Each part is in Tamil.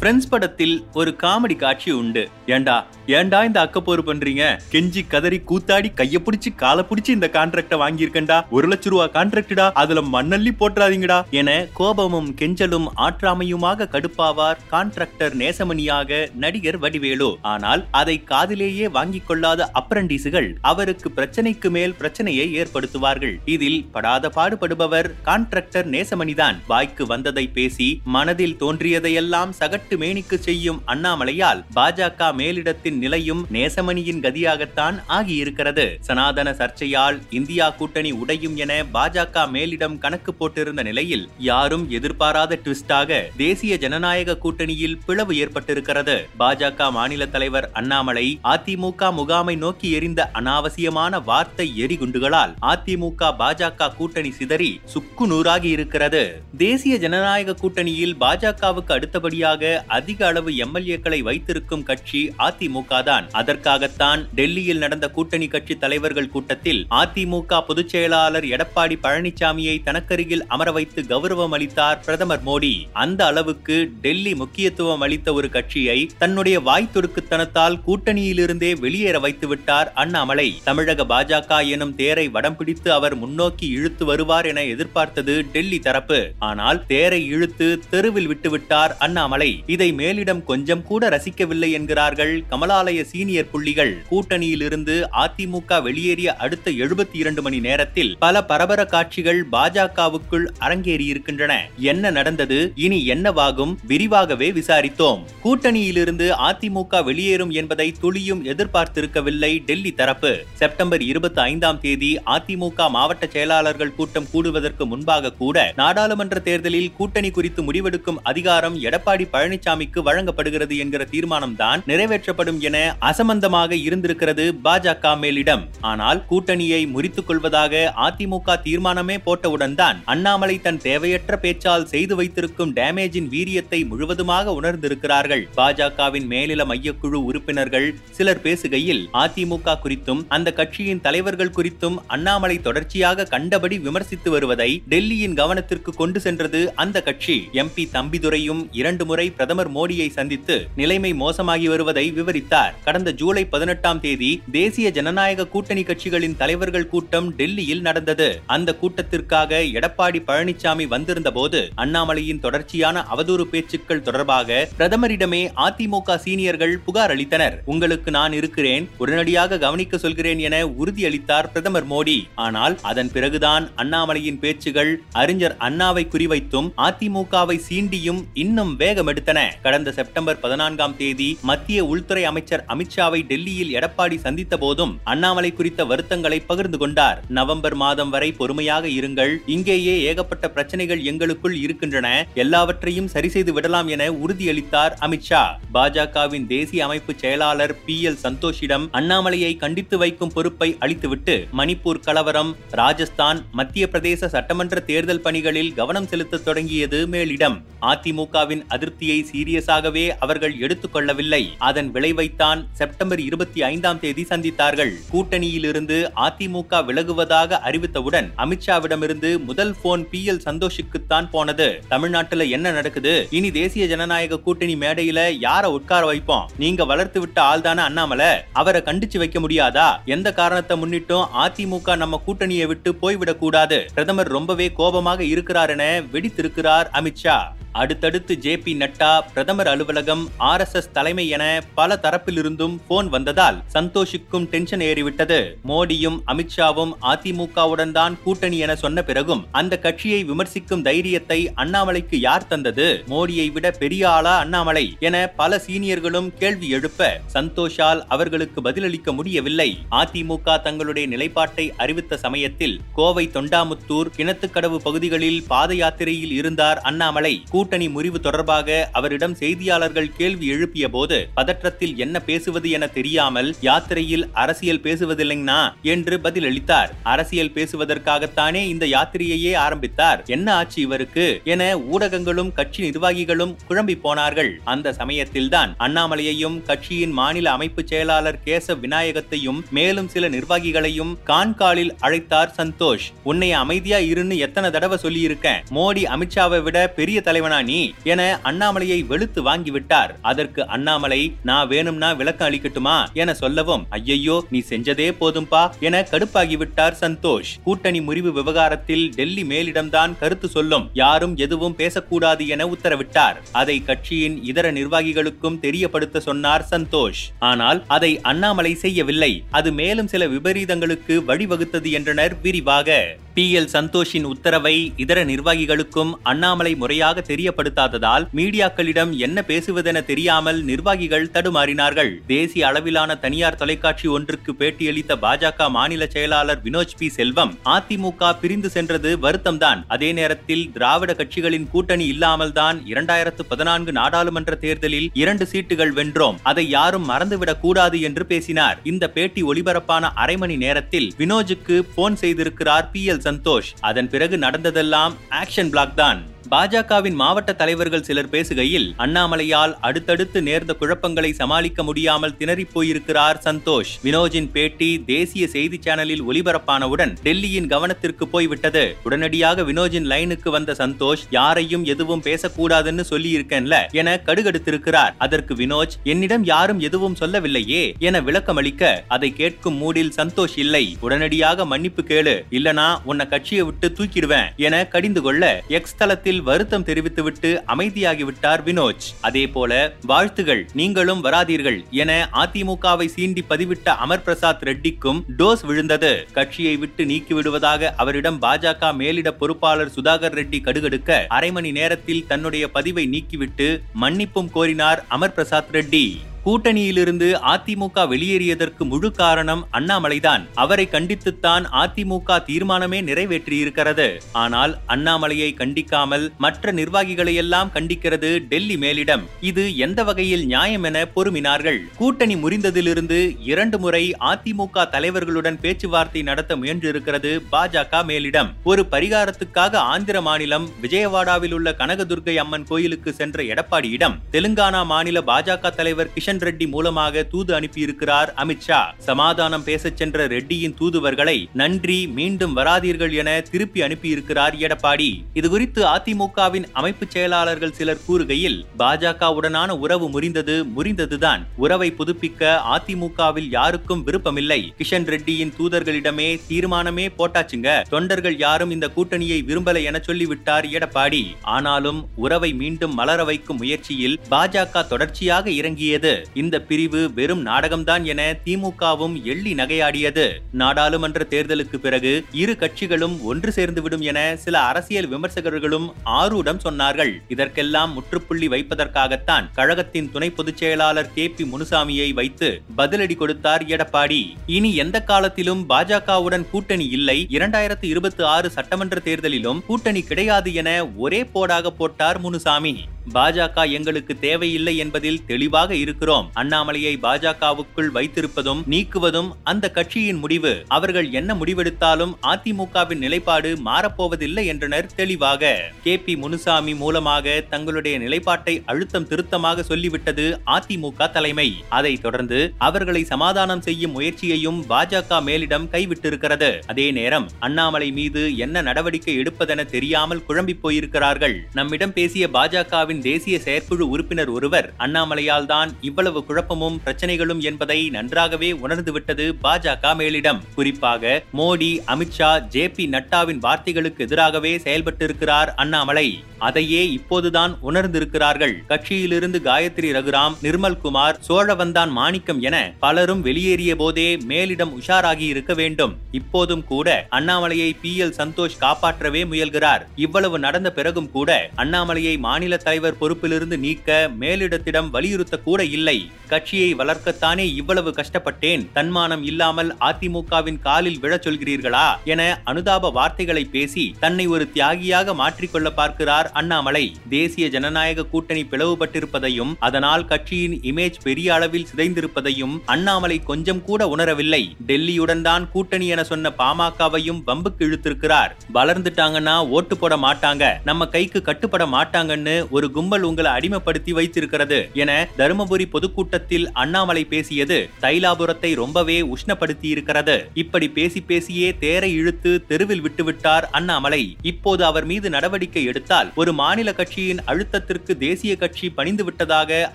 ஃப்ரெண்ட்ஸ் படத்தில் ஒரு காமெடி காட்சி உண்டு. ஏண்டா ஏண்டா இந்த அக்கப்போர் பண்றீங்க? கெஞ்சி கதறி கூத்தாடி கைய பிடிச்சு காலை பிடிச்சி இந்த கான்ட்ராக்ட வாங்கியிருக்கண்டா ஒரு லட்ச ரூபா கான்ட்ராக்டா அதுல மண்ணள்ளி போட்டுறாதீங்கடா. என கோபமும் கெஞ்சலும் ஆற்றாமையுமாக கடுப்பாவார் கான்ட்ராக்டர் நேசமணியாக நடிகர் வடிவேலு. ஆனால் அதை காதிலேயே வாங்கிக் கொள்ளாத அப்ரண்டிஸுகள் அவருக்கு பிரச்சனைக்கு மேல் பிரச்சனையை ஏற்படுத்துவார்கள். இதில் படாத பாடுபடுபவர் கான்ட்ராக்டர் நேசமணிதான். வாய்க்கு வந்ததை பேசி மனதில் தோன்றியதையெல்லாம் சகட்டு மேனிக்கு செய்யும் அண்ணாமலையால் பாஜக மேலிடத்தின் நிலையும் நேசமணியின் கதியாகத்தான் ஆகியிருக்கிறது. சனாதன சர்ச்சையால் இந்தியா கூட்டணி உடையும் என பாஜக மேலிடம் கணக்கு போட்டிருந்த நிலையில் யாரும் எதிர்பாராத ட்விஸ்டாக தேசிய ஜனநாயக கூட்டணியில் பிளவு ஏற்பட்டிருக்கிறது. பாஜக மாநில தலைவர் அண்ணாமலை அதிமுக முகாமை நோக்கி எரிந்த அனாவசியமான வார்த்தை எரிகுண்டுகளால் அதிமுக பாஜக கூட்டணி சிதறி சுக்கு நூறாகி இருக்கிறது. தேசிய ஜனநாயக கூட்டணியில் பாஜகவுக்கு அடுத்தபடியாக அதிக அளவு எம்எல்ஏக்களை வைத்திருக்கும் கட்சி அதிமுக தான் அதற்காகத்தான் டெல்லியில் நடந்த கூட்டணி கட்சி தலைவர்கள் கூட்டத்தில் அதிமுக பொதுச் செயலாளர் எடப்பாடி பழனிசாமியை தனக்கருகில் அமர வைத்து கௌரவம் அளித்தார் பிரதமர் மோடி. அந்த அளவுக்கு டெல்லி முக்கியத்துவம் அளித்த ஒரு கட்சியை தன்னுடைய வாய் துடுக்குத்தனத்தால் கூட்டணியிலிருந்தே வெளியேற வைத்துவிட்டார் அண்ணாமலை. தமிழக பாஜக எனும் தேரை வடம் பிடித்து அவர் முன்னோக்கி இழுத்து வருவார் என எதிர்பார்த்தது டெல்லி தரப்பு. ஆனால் தேரை இழுத்து தெருவில் விட்டுவிட்டார் அண்ணாமலை. இதை மேலிடம் கொஞ்சம் கூட ரசிக்கவில்லை என்கிறார்கள் கமலாலய சீனியர் புள்ளிகள். கூட்டணியில் இருந்து அதிமுக வெளியேறிய அடுத்த எழுபத்தி இரண்டு மணி நேரத்தில் பல பரபர காட்சிகள் பாஜகவுக்குள் அரங்கேறியிருக்கின்றன. என்ன நடந்தது? இனி என்னவாகும்? விரிவாகவே விசாரித்தோம். கூட்டணியிலிருந்து அதிமுக வெளியேறும் என்பதை துளியும் எதிர்பார்த்திருக்கவில்லை டெல்லி தரப்பு. செப்டம்பர் இருபத்தி ஐந்தாம் தேதி அதிமுக மாவட்ட செயலாளர்கள் கூட்டம் கூடுவதற்கு முன்பாக கூட நாடாளுமன்ற தேர்தலில் கூட்டணி குறித்து முடிவெடுக்கும் அதிகாரம் எடப்பாடி பழனிசாமிக்கு வழங்கப்படுகிறது என்கிற தீர்மானம் தான் நிறைவேற்றப்படும் என அசமந்தமாக இருந்திருக்கிறது பாஜக மேலிடம். ஆனால் கூட்டணியை முறித்துக் கொள்வதாக அதிமுக தீர்மானமே போட்டவுடன் தான் அண்ணாமலை தன் தேவையற்ற பேச்சால் செய்து வைத்திருக்கும் டேமேஜின் வீரியத்தை முழுவதுமாக உணர்ந்திருக்கிறார்கள். பாஜகவின் மேலில மையக்குழு உறுப்பினர்கள் சிலர் பேசுகையில் அதிமுக குறித்தும் அந்த கட்சியின் தலைவர்கள் குறித்தும் அண்ணாமலை தொடர்ச்சியாக கண்டபடி விமர்சித்து வருவதை டெல்லியின் கவனத்திற்கு கொண்டு சென்றது அந்த கட்சி. எம்பி தம்பிதுரையும் இரண்டு முறை பிரதமர் மோடியை சந்தித்து நிலைமை மோசமாகி வருவதை விவரித்தார். கடந்த ஜூலை பதினெட்டாம் தேதி தேசிய ஜனநாயக கூட்டணி கட்சிகளின் தலைவர்கள் கூட்டம் டெல்லியில் நடந்தது. அந்த கூட்டத்திற்காக எடப்பாடி பழனிசாமி வந்திருந்த போது அண்ணாமலையின் தொடர்ச்சியான அவதூறு பேச்சுக்கள் தொடர்பாக பிரதமரிடமே அதிமுக சீனியர்கள் புகார் அளித்தனர். உங்களுக்கு நான் இருக்கிறேன். உடனடியாக கவனிக்க சொல்கிறேன் என உறுதியளித்தார் பிரதமர் மோடி. ஆனால் அதன் பிறகுதான் அண்ணாமலையின் பேச்சுகள் அறிஞர் அண்ணாவை குறிவைத்தும் அதிமுகவை சீண்டியும் இன்னும் வேகமெடுத்தன. கடந்த செப்டம்பர் பதினான்காம் தேதி மத்திய உள்துறை அமைச்சர் அமித்ஷாவை டெல்லியில் எடப்பாடி சந்தித்த போதும் அண்ணாமலை குறித்த வருத்தங்களை பகிர்ந்து கொண்டார். நவம்பர் மாதம் வரை பொறுமையாக இருங்கள். இங்கேயே ஏகப்பட்ட பிரச்சனைகள் எங்களுக்குள் இருக்கின்றன. எல்லாவற்றையும் சரி செய்து விடலாம் என உறுதியளித்தார் அமித்ஷா பாஜகவின் தேசிய அமைப்பு செயலாளர் பி எல் சந்தோஷிடம் அண்ணாமலையை கண்டித்து வைக்கும் பொறுப்பை அளித்துவிட்டு மணிப்பூர் கலவரம் ராஜஸ்தான் மத்திய பிரதேச சட்டமன்ற தேர்தல் பணிகளில் கவனம் செலுத்த தொடங்கியது மேலிடம். அதிமுகவின் அதிருப்தியை சீரியஸாகவே அவர்கள் எடுத்துக்கொள்ளவில்லை. அதன் விளைவைத்தான் செப்டம்பர் இருபத்தி ஐந்தாம் தேதி சந்தித்தார்கள். கூட்டணியிலிருந்து அதிமுக விலகுவதாக அறிவித்தவுடன் அமித்ஷாவிடமிருந்து முதல் போன் பி எல் சந்தோஷுக்குத்தான் போனது. தமிழ்நாட்டுல என்ன நடக்குது? இனி தேசிய ஜனநாயக கூட்டணி மேடையில யார உட்கார வைப்போம்? நீங்க வளர்த்து விட்ட ஆள்தான அண்ணாமலை? அவரை கண்டிச்சு வைக்க முடியாதா? எந்த காரணத்தை முன்னிட்டும் அதிமுக நம்ம கூட்டணியை விட்டு போய்விடக் கூடாது பிரதமர் ரொம்பவே கோபமாக இருக்கிறார் என வெடித்திருக்கிறார் அமித்ஷா. அடுத்தடுத்து ஜே பி நட்டா பிரதமர் அலுவலகம் ஆர் எஸ் எஸ் தலைமை என பல தரப்பிலிருந்தும் போன் வந்ததால் சந்தோஷுக்கும் டென்ஷன் ஏறிவிட்டது. மோடியும் அமித்ஷாவும் அதிமுகவுடன் தான் கூட்டணி என சொன்ன பிறகும் அந்த கட்சியை விமர்சிக்கும் தைரியத்தை அண்ணாமலைக்கு யார் தந்தது? மோடியை விட பெரிய ஆளா அண்ணாமலை என பல சீனியர்களும் கேள்வி எழுப்ப சந்தோஷால் அவர்களுக்கு பதிலளிக்க முடியவில்லை. அதிமுக தங்களுடைய நிலைப்பாட்டை அறிவித்த சமயத்தில் கோவை தொண்டாமுத்தூர் கிணத்துக்கடவு பகுதிகளில் பாத யாத்திரையில் இருந்தார் அண்ணாமலை. கூட்டணி முறிவு தொடர்பாக அவரிடம் செய்தியாளர்கள் கேள்வி எழுப்பிய போது பதற்றத்தில் என்ன பேசுவது என தெரியாமல் யாத்திரையில் அரசியல் பேசுவதில்லைங்கண்ணா என்று பதிலளித்தார். அரசியல் பேசுவதற்காகத்தானே இந்த யாத்திரையையே ஆரம்பித்தார். என்ன ஆச்சு இவருக்கு? என ஊடகங்களும் கட்சி நிர்வாகிகளும் குழம்பி போனார்கள். அந்த சமயத்தில்தான் அண்ணாமலையையும் கட்சியின் மாநில அமைப்பு செயலாளர் கேசவ் விநாயகத்தையும் மேலும் சில நிர்வாகிகளையும் கான்காலில் அழைத்தார் சந்தோஷ். உன்னை அமைதியா இருன்னு எத்தனை தடவை சொல்லியிருக்கேன். மோடி அமித்ஷாவை விட பெரிய தலைவன் நீ? என அண்ணாமலையை வெளுத்து வாங்கி விட்டார் அதற்கு அண்ணாமலை நான் வேணும்னா விளக்கம் அளிக்கட்டுமா? என சொல்லவும் ஐயையோ நீ செஞ்சதே போதும்பா என கடுப்பாகிவிட்டார் சந்தோஷ். கூட்டணி முறிவு விவகாரத்தில் டெல்லி மேலிடம்தான் கருத்து சொல்லும். யாரும் எதுவும் பேசக்கூடாது என உத்தரவிட்டார். அதை கட்சியின் இதர நிர்வாகிகளுக்கும் தெரியப்படுத்த சொன்னார் சந்தோஷ். ஆனால் அதை அண்ணாமலை செய்யவில்லை. அது மேலும் சில விபரீதங்களுக்கு வழிவகுத்தது என்றனர் விரிவாக. பி. எல். சந்தோஷின் உத்தரவை இதர நிர்வாகிகளுக்கும் அண்ணாமலை முறையாக தெரியப்படுத்தாததால் மீடியாக்களிடம் என்ன பேசுவதென தெரியாமல் நிர்வாகிகள் தடுமாறினார்கள். தேசிய அளவிலான தனியார் தொலைக்காட்சி ஒன்றுக்கு பேட்டியளித்த பாஜக மாநில செயலாளர் வினோஜ் பி. செல்வம் அதிமுக பிரிந்து சென்றது வருத்தம்தான். அதே நேரத்தில் திராவிட கட்சிகளின் கூட்டணி இல்லாமல் தான் இரண்டாயிரத்து பதினான்கு நாடாளுமன்ற தேர்தலில் இரண்டு சீட்டுகள் வென்றோம். அதை யாரும் மறந்துவிடக் கூடாது என்று பேசினார். இந்த பேட்டி ஒளிபரப்பான அரை மணி நேரத்தில் வினோஜுக்கு போன் செய்திருக்கிறார் பி. எல். சந்தோஷ். அதன் பிறகு நடந்ததெல்லாம் ஆக்ஷன் பிளாக் தான் பாஜகவின் மாவட்ட தலைவர்கள் சிலர் பேசுகையில் அண்ணாமலையால் அடுத்தடுத்து நேர்ந்த குழப்பங்களை சமாளிக்க முடியாமல் திணறிப் போயிருக்கிறார் சந்தோஷ். வினோஜின் பேட்டி தேசிய செய்தி சேனலில் ஒளிபரப்பானவுடன் டெல்லியின் கவனத்திற்கு போய்விட்டது. உடனடியாக வினோஜின் லைனுக்கு வந்த சந்தோஷ் யாரையும் எதுவும் பேசக்கூடாதுன்னு சொல்லி இருக்கேன்ல என கடுகடுத்திருக்கிறார். அதற்கு வினோஜ் என்னிடம் யாரும் எதுவும் சொல்லவில்லையே என விளக்கமளிக்க அதை கேட்கும் மூடில் சந்தோஷ் இல்லை. உடனடியாக மன்னிப்பு கேளு இல்லனா உன்னை கட்சியை விட்டு தூக்கிடுவேன் என கடிந்து கொள்ள எக்ஸ் தளத்தில் வருத்தம் தெரிவித்துவிட்டு அமைதியாகிவிட்டார் வினோஜ். அதே போல வாழ்த்துகள் நீங்களும் வராதீர்கள் என அதிமுகவை சீண்டி பதிவிட்ட அமர் பிரசாத் ரெட்டிக்கும் டோஸ் விழுந்தது. கட்சியை விட்டு நீக்கிவிடுவதாக அவரிடம் பாஜக மேலிட பொறுப்பாளர் சுதாகர் ரெட்டி கடுகடுக்க அரை மணி நேரத்தில் தன்னுடைய பதிவை நீக்கிவிட்டு மன்னிப்பும் கோரினார் அமர் பிரசாத் ரெட்டி. கூட்டணியிலிருந்து அதிமுக வெளியேறியதற்கு முழு காரணம் அண்ணாமலைதான். அவரை கண்டித்துத்தான் அதிமுக தீர்மானமே நிறைவேற்றியிருக்கிறது. ஆனால் அண்ணாமலையை கண்டிக்காமல் மற்ற நிர்வாகிகளை எல்லாம் கண்டிக்கிறது டெல்லி மேலிடம். இது எந்த வகையில் நியாயம் என பொறுமினார்கள். கூட்டணி முறிந்ததிலிருந்து இரண்டு முறை அதிமுக தலைவர்களுடன் பேச்சுவார்த்தை நடத்த முயன்றிருக்கிறது பாஜக மேலிடம். ஒரு பரிகாரத்துக்காக ஆந்திர மாநிலம் விஜயவாடாவில் உள்ள கனகதுர்கை அம்மன் கோயிலுக்கு சென்ற எடப்பாடியிடம் தெலுங்கானா மாநில பாஜக தலைவர் கிஷன் ரெட்டி மூலமாக தூது அனுப்பியிருக்கிறார் அமித்ஷா சமாதானம் பேசச் சென்ற ரெட்டியின் தூதுவர்களை நன்றி மீண்டும் வராதீர்கள் என திருப்பி அனுப்பியிருக்கிறார் எடப்பாடி. இதுகுறித்து அதிமுகவின் அமைப்பு செயலாளர்கள் சிலர் கூறுகையில் பாஜகவுடனான உறவு முறிந்தது முறிந்ததுதான். உறவை புதுப்பிக்க அதிமுகவில் யாருக்கும் விருப்பமில்லை. கிஷன் ரெட்டியின் தூதர்களிடமே தீர்மானமே போட்டாச்சுங்க. தொண்டர்கள் யாரும் இந்த கூட்டணியை விரும்பல என சொல்லிவிட்டார் எடப்பாடி. ஆனாலும் உறவை மீண்டும் மலர வைக்கும் முயற்சியில் பாஜக தொடர்ச்சியாக இறங்கியது. இந்த பிரிவு வெறும் நாடகம்தான் என திமுகவும் எள்ளி நகையாடியது. நாடாளுமன்ற தேர்தலுக்கு பிறகு இரு கட்சிகளும் ஒன்று சேர்ந்துவிடும் என சில அரசியல் விமர்சகர்களும் ஆரூடம் சொன்னார்கள். இதற்கெல்லாம் முற்றுப்புள்ளி வைப்பதற்காகத்தான் கழகத்தின் துணை பொதுச் செயலாளர் கே பி முனுசாமியை வைத்து பதிலடி கொடுத்தார் எடப்பாடி. இனி எந்த காலத்திலும் பாஜகவுடன் கூட்டணி இல்லை. இரண்டாயிரத்து இருபத்தி ஆறு சட்டமன்ற தேர்தலிலும் கூட்டணி கிடையாது என ஒரே போடாக போட்டார் முனுசாமி. பாஜக எங்களுக்கு தேவையில்லை என்பதில் தெளிவாக இருக்கிறோம். அண்ணாமலையை பாஜகவுக்குள் வைத்திருப்பதும் நீக்குவதும் அந்த கட்சியின் முடிவு. அவர்கள் என்ன முடிவெடுத்தாலும் அதிமுகவின் நிலைப்பாடு மாறப்போவதில்லை என்றனர் தெளிவாக. கே பி முனுசாமி மூலமாக தங்களுடைய நிலைப்பாட்டை அழுத்தம் திருத்தமாக சொல்லிவிட்டது அதிமுக தலைமை. அதை தொடர்ந்து அவர்களை சமாதானம் செய்யும் முயற்சியையும் பாஜக மேலிடம் கைவிட்டிருக்கிறது. அதே நேரம் அண்ணாமலை மீது என்ன நடவடிக்கை எடுப்பதென தெரியாமல் குழம்பி போயிருக்கிறார்கள். நம்மிடம் பேசிய பாஜகவின் தேசிய செயற்குழு உறுப்பினர் ஒருவர் அண்ணாமலையால் தான் இவ்வளவு குழப்பமும் பிரச்சனைகளும் என்பதை நன்றாகவே உணர்ந்துவிட்டது பாஜக மேலிடம். குறிப்பாக மோடி அமித்ஷா ஜே பி நட்டாவின் வார்த்தைகளுக்கு எதிராகவே செயல்பட்டிருக்கிறார் அண்ணாமலை. அதையே இப்போதுதான் உணர்ந்திருக்கிறார்கள். கட்சியிலிருந்து காயத்ரி ரகுராம் நிர்மல்குமார் சோழவந்தான் மாணிக்கம் என பலரும் வெளியேறிய போதே மேலிடம் உஷாராகி இருக்க வேண்டும். இப்போதும் கூட அண்ணாமலையை பி எல் சந்தோஷ் காப்பாற்றவே முயல்கிறார். இவ்வளவு நடந்த பிறகும் கூட அண்ணாமலையை மாநில தலைவர் தலைவர் பொறுப்பிலிருந்து நீக்க மேலிடத்திடம் வலியுறுத்த கூட இல்லை. கட்சியை வளர்க்கத்தானே இவ்வளவு கஷ்டப்பட்டேன். தன்மானம் இல்லாமல் அதிமுகவின் காலில் விழச் சொல்கிறீர்களா? என அனுதாப வார்த்தைகளை பேசி தன்னை ஒரு தியாகியாக மாற்றிக்கொள்ள பார்க்கிறார் அண்ணாமலை. தேசிய ஜனநாயக கூட்டணி பிளவுபட்டிருப்பதையும் அதனால் கட்சியின் இமேஜ் பெரிய அளவில் சிதைந்திருப்பதையும் அண்ணாமலை கொஞ்சம் கூட உணரவில்லை. டெல்லியுடன் தான் கூட்டணி என சொன்ன பாமகவையும் வம்புக்கு இழுத்திருக்கிறார். வளர்ந்துட்டாங்கன்னா ஓட்டு போட மாட்டாங்க. நம்ம கைக்கு கட்டுப்பட மாட்டாங்கன்னு ஒரு ஒரு கும்பல் உங்களை அடிமைப்படுத்தி வைத்திருக்கிறது என தருமபுரி பொதுக்கூட்டத்தில் அண்ணாமலை பேசியது தைலாபுரத்தை ரொம்பவே உஷ்ணப்படுத்தி இருக்கிறது இப்படி பேசி பேசியே தேரை இழுத்து தெருவில் விட்டுவிட்டார் அண்ணாமலை. இப்போது அவர் மீது நடவடிக்கை எடுத்தால் ஒரு மாநில கட்சியின் அழுத்தத்திற்கு தேசிய கட்சி பணிந்து விட்டதாக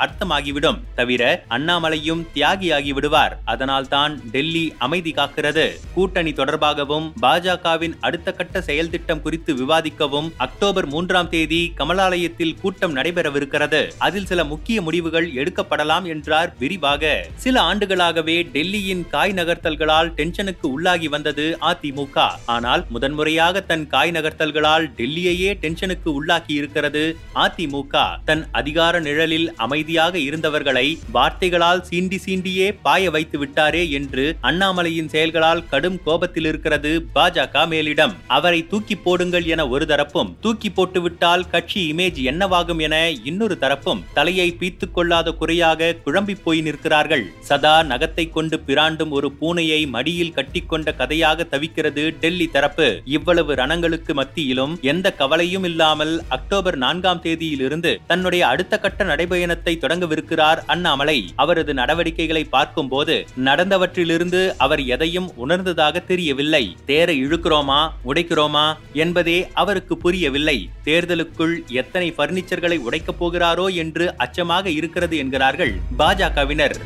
அர்த்தமாகிவிடும். தவிர அண்ணாமலையும் தியாகியாகி விடுவார். அதனால்தான் டெல்லி அமைதி காக்கிறது. கூட்டணி தொடர்பாகவும் பாஜகவின் அடுத்த கட்ட செயல் திட்டம் குறித்து விவாதிக்கவும் அக்டோபர் மூன்றாம் தேதி கமலாலயத்தில் கூட்டம் நடைபெறவிருக்கிறது. அதில் சில முக்கிய முடிவுகள் எடுக்கப்படலாம் என்றார் விரிவாக. சில ஆண்டுகளாகவே டெல்லியின் காய் நகர்த்தல்களால் டென்ஷனுக்கு உள்ளாகி வந்தது அதிமுக. ஆனால் முதன்முறையாக தன் காய் நகர்த்தல்களால் டெல்லியையே டென்ஷனுக்கு உள்ளாக்கி இருக்கிறது அதிமுக. தன் அதிகார நிழலில் அமைதியாக இருந்தவர்களை வார்த்தைகளால் சீண்டி சீண்டியே பாய வைத்து விட்டாரே என்று அண்ணாமலையின் செயல்களால் கடும் கோபத்தில் இருக்கிறது பாஜக மேலிடம். அவரை தூக்கி போடுங்கள் என ஒரு தரப்பும் தூக்கி போட்டுவிட்டால் கட்சி இமேஜ் என்னவாகும் என இன்னொரு தரப்பும் தலையை பீத்துக் கொள்ளாத குறையாக குழம்பி போய் நிற்கிறார்கள். சதா நகத்தை கொண்டு பிராண்டும் ஒரு பூனையை மடியில் கட்டிக்கொண்ட கதையாக தவிக்கிறது டெல்லி தரப்பு. இவ்வளவு ரணங்களுக்கு மத்தியிலும் எந்த கவலையும் இல்லாமல் அக்டோபர் நான்காம் தேதியிலிருந்து தன்னுடைய அடுத்த கட்ட நடைபயணத்தை தொடங்கவிருக்கிறார் அண்ணாமலை. அவரது நடவடிக்கைகளை பார்க்கும்போது நடந்தவற்றிலிருந்து அவர் எதையும் உணர்ந்ததாக தெரியவில்லை. தேரை இழுக்கிறோமா? உடைக்கிறோமா? என்பதே அவருக்கு புரியவில்லை. தேர்தலுக்குள் எத்தனை பர்னிச்சர் பர்னிச்சர்களை உடைக்கப் போகிறாரோ என்று அச்சமாக இருக்கிறது என்கிறார்கள் பாஜகவினர்.